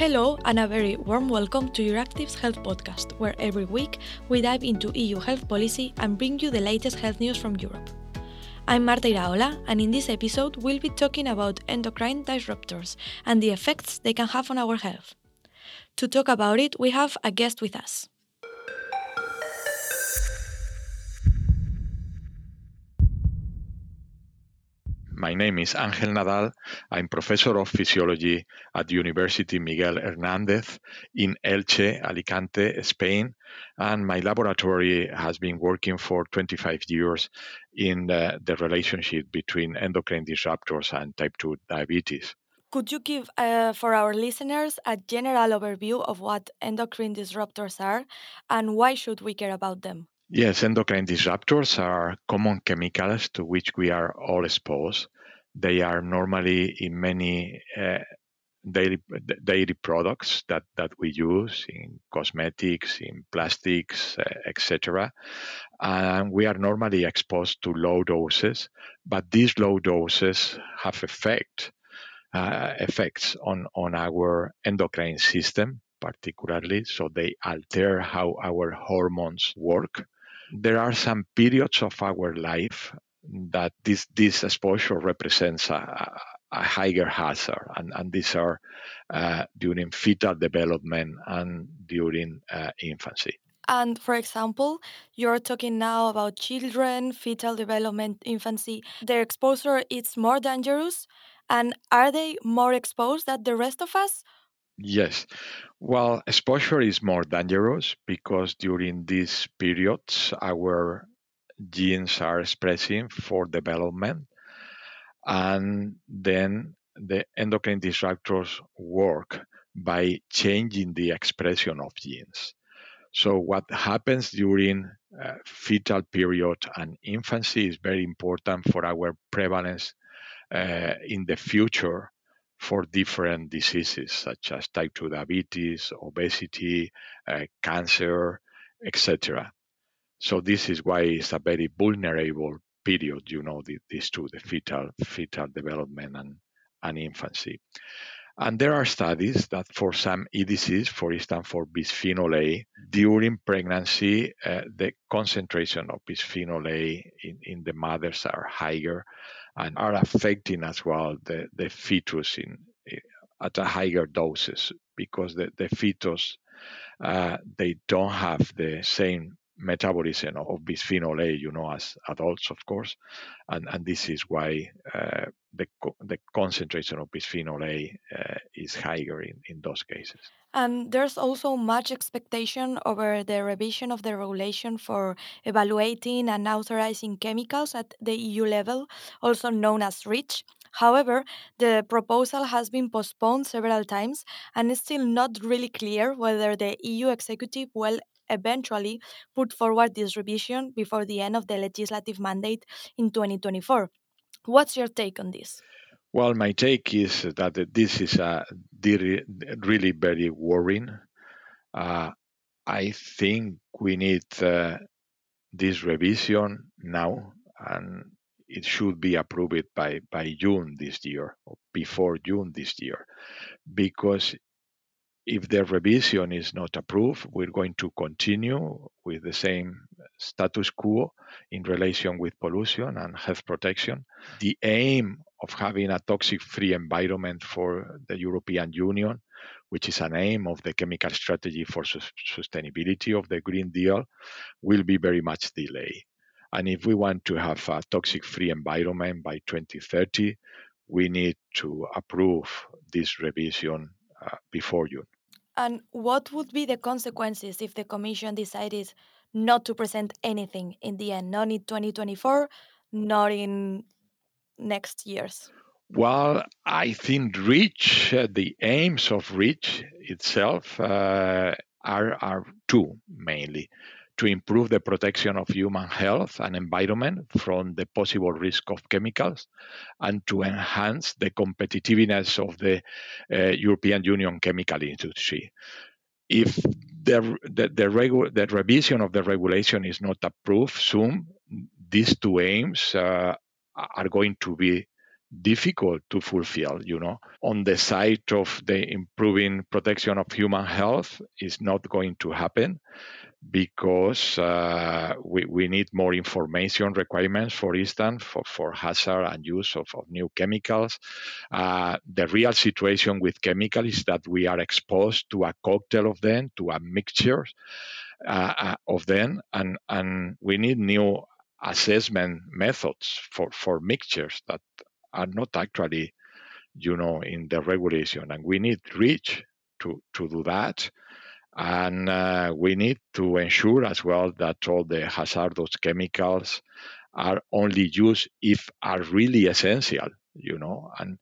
Hello, and a very warm welcome to Euractiv's Health Podcast, where every week we dive into EU health policy and bring you the latest health news from Europe. I'm Marta Iraola, and in this episode, we'll be talking about endocrine disruptors and the effects they can have on our health. To talk about it, we have a guest with us. My name is Angel Nadal. I'm professor of physiology at the University Miguel Hernández in Elche, Alicante, Spain. And my laboratory has been working for 25 years in uh, the relationship between endocrine disruptors and type 2 diabetes. Could you give, uh, for our listeners, a general overview of what endocrine disruptors are and why should we care about them? Yes, endocrine disruptors are common chemicals to which we are all exposed. They are normally in many uh, daily daily products that that we use in cosmetics, in plastics, uh, etc. And we are normally exposed to low doses, but these low doses have effect uh, effects on on our endocrine system particularly so they alter how our hormones work there are some periods of our life that this this exposure represents a, a higher hazard, and, and these are uh, during fetal development and during uh, infancy. And for example, you're talking now about children, fetal development, infancy. Their exposure is more dangerous, and are they more exposed than the rest of us? Yes. Well, exposure is more dangerous because during these periods, our genes are expressing for development. And then the endocrine disruptors work by changing the expression of genes. So, what happens during uh, fetal period and infancy is very important for our prevalence uh, in the future for different diseases such as type 2 diabetes, obesity, uh, cancer, etc. So this is why it's a very vulnerable period, you know, the, these two, the fetal fetal development and, and infancy. And there are studies that for some EDCs, for instance, for bisphenol A, during pregnancy, uh, the concentration of bisphenol A in, in the mothers are higher and are affecting as well the, the fetus in, at a higher doses because the, the fetus uh, they don't have the same metabolism of bisphenol A, you know, as adults, of course, and and this is why uh, the the concentration of bisphenol A uh, is higher in in those cases. And there's also much expectation over the revision of the regulation for evaluating and authorizing chemicals at the EU level, also known as REACH. However, the proposal has been postponed several times and it's still not really clear whether the EU executive will eventually put forward this revision before the end of the legislative mandate in 2024. What's your take on this? Well, my take is that this is a really very worrying. Uh, I think we need uh, this revision now, and it should be approved by, by June this year, or before June this year, because if the revision is not approved, we're going to continue with the same status quo in relation with pollution and health protection. The aim of having a toxic free environment for the European Union, which is an aim of the chemical strategy for su- sustainability of the Green Deal, will be very much delayed. And if we want to have a toxic free environment by 2030, we need to approve this revision uh, before June. And what would be the consequences if the Commission decided not to present anything in the end, not in 2024, not in next years? Well, I think REACH, uh, the aims of REACH itself uh, are, are two mainly to improve the protection of human health and environment from the possible risk of chemicals and to enhance the competitiveness of the uh, European Union chemical industry. If the, the, the, regu- the, revision of the regulation is not approved soon, these two aims uh, are going to be difficult to fulfill you know? On the side of the improving protection of human health is not going to happen because uh, we, we need more information requirements, for instance, for, for hazard and use of, of new chemicals. Uh, the real situation with chemicals is that we are exposed to a cocktail of them, to a mixture uh, uh of them, and, and we need new assessment methods for, for mixtures that are not actually, you know, in the regulation. And we need REACH to, to do that and uh, we need to ensure as well that all the hazardous chemicals are only used if are really essential, you know, and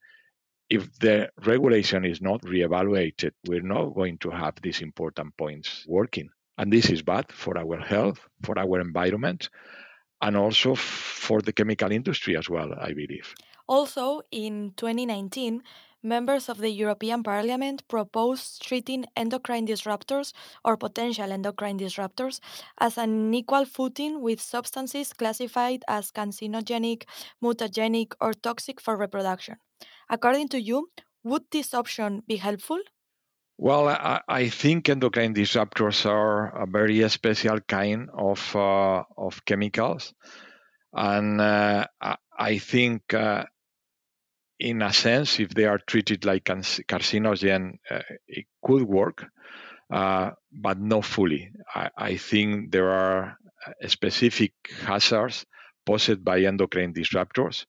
if the regulation is not reevaluated, we're not going to have these important points working. And this is bad for our health, for our environment, and also for the chemical industry as well, I believe. Also, in 2019, members of the European Parliament proposed treating endocrine disruptors or potential endocrine disruptors as an equal footing with substances classified as carcinogenic, mutagenic, or toxic for reproduction. According to you, would this option be helpful? Well, I, I, think endocrine disruptors are a very special kind of uh, of chemicals, and uh, I think uh, in a sense, if they are treated like carcinogen, uh, it could work, uh, but not fully. I, I, think there are uh, specific hazards posed by endocrine disruptors.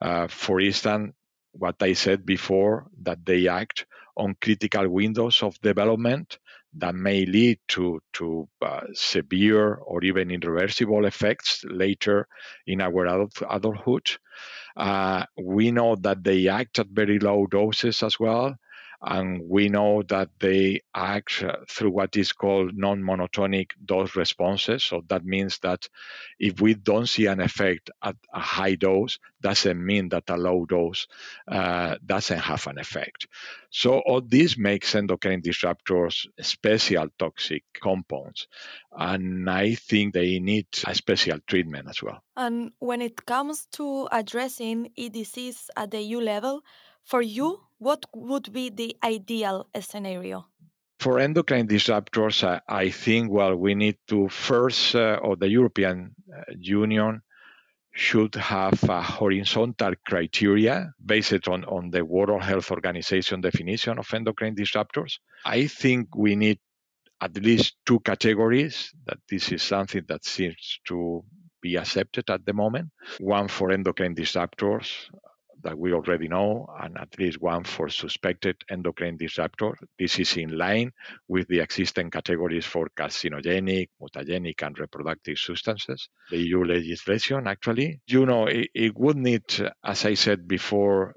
Uh, for instance, what I said before, that they act on critical windows of development that may lead to, to uh, severe or even irreversible effects later in our adult, adulthood. Uh, we know that they act at very low doses as well. And we know that they act through what is called non monotonic dose responses. So that means that if we don't see an effect at a high dose, doesn't mean that a low dose uh, doesn't have an effect. So all this makes endocrine disruptors special toxic compounds. And I think they need a special treatment as well. And when it comes to addressing EDCs at the EU level, for you, what would be the ideal scenario? For endocrine disruptors, I, I think, well, we need to first, uh, or the European uh, Union should have a horizontal criteria based on, on the World Health Organization definition of endocrine disruptors. I think we need at least two categories, that this is something that seems to be accepted at the moment. One for endocrine disruptors, that we already know, and at least one for suspected endocrine disruptor. This is in line with the existing categories for carcinogenic, mutagenic, and reproductive substances. The EU legislation, actually, you know, it, it would need, as I said before,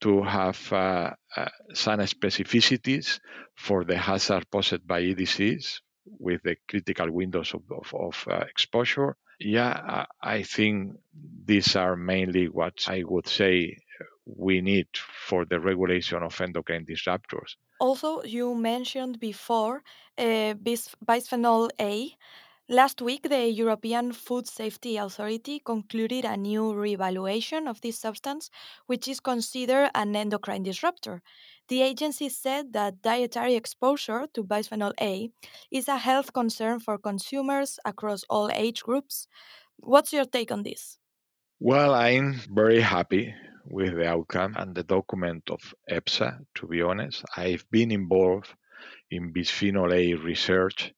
to have uh, uh, some specificities for the hazard posed by EDCs with the critical windows of, of, of uh, exposure yeah, I think these are mainly what I would say we need for the regulation of endocrine disruptors. Also, you mentioned before uh, bis- bisphenol A. Last week, the European Food Safety Authority concluded a new reevaluation of this substance, which is considered an endocrine disruptor. The agency said that dietary exposure to bisphenol A is a health concern for consumers across all age groups. What's your take on this? Well, I'm very happy with the outcome and the document of EFSA, to be honest. I've been involved in bisphenol A research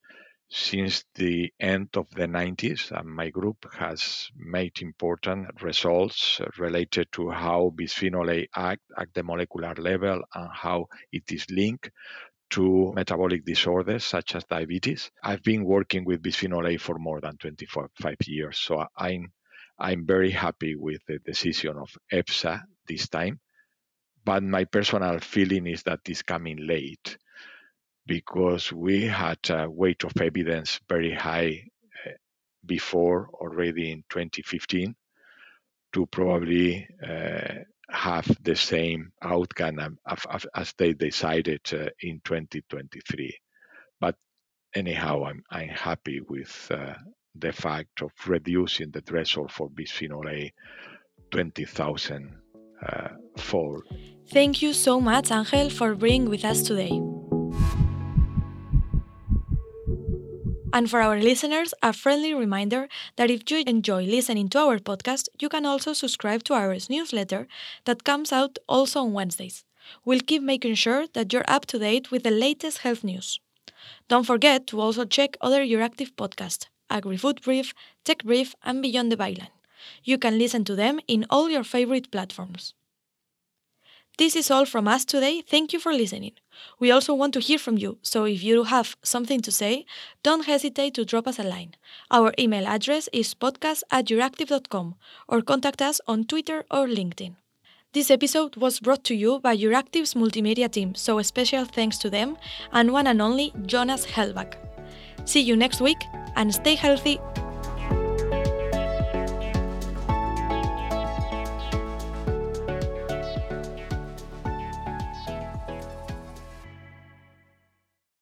since the end of the 90s, and my group has made important results related to how bisphenol A act at the molecular level and how it is linked to metabolic disorders such as diabetes. I've been working with bisphenol A for more than 25 years, so I'm I'm very happy with the decision of EFSA this time. But my personal feeling is that it's coming late because we had a weight of evidence very high uh, before already in 2015 to probably uh, have the same outcome as, they decided uh, in 2023. But anyhow, I'm, I'm happy with uh, the fact of reducing the threshold for bisphenol A 20,000 uh, fall. Thank you so much, Angel, for being with us today. And for our listeners, a friendly reminder that if you enjoy listening to our podcast, you can also subscribe to our newsletter that comes out also on Wednesdays. We'll keep making sure that you're up to date with the latest health news. Don't forget to also check other Euractiv podcasts, AgriFood Brief, Tech Brief, and Beyond the Byline. You can listen to them in all your favorite platforms. This is all from us today. Thank you for listening. We also want to hear from you, so if you have something to say, don't hesitate to drop us a line. Our email address is podcast at euractiv.com or contact us on Twitter or LinkedIn. This episode was brought to you by Euractiv's multimedia team, so a special thanks to them and one and only Jonas Hellback. See you next week and stay healthy